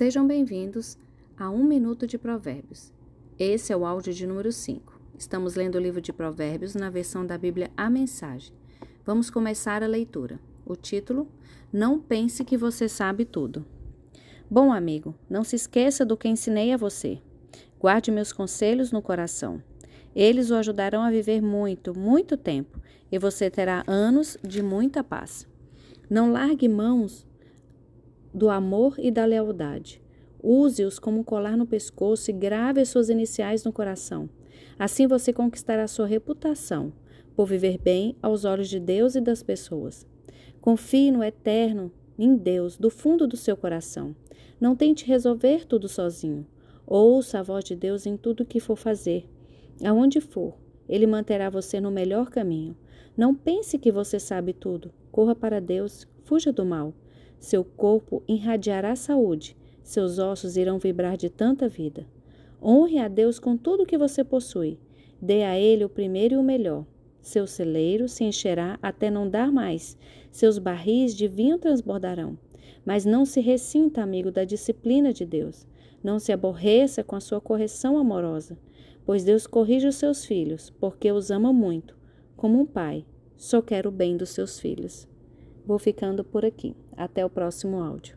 Sejam bem-vindos a Um Minuto de Provérbios. Esse é o áudio de número 5. Estamos lendo o livro de Provérbios na versão da Bíblia A Mensagem. Vamos começar a leitura. O título: Não pense que você sabe tudo. Bom amigo, não se esqueça do que ensinei a você. Guarde meus conselhos no coração. Eles o ajudarão a viver muito, muito tempo, e você terá anos de muita paz. Não largue mãos do amor e da lealdade. Use-os como um colar no pescoço e grave as suas iniciais no coração. Assim você conquistará sua reputação por viver bem aos olhos de Deus e das pessoas. Confie no eterno, em Deus, do fundo do seu coração. Não tente resolver tudo sozinho. Ouça a voz de Deus em tudo o que for fazer. Aonde for, Ele manterá você no melhor caminho. Não pense que você sabe tudo. Corra para Deus, fuja do mal. Seu corpo irradiará saúde, seus ossos irão vibrar de tanta vida. Honre a Deus com tudo o que você possui. Dê a Ele o primeiro e o melhor. Seu celeiro se encherá até não dar mais. Seus barris de vinho transbordarão. Mas não se ressinta, amigo, da disciplina de Deus. Não se aborreça com a sua correção amorosa, pois Deus corrige os seus filhos, porque os ama muito. Como um pai, só quer o bem dos seus filhos. Vou ficando por aqui. Até o próximo áudio.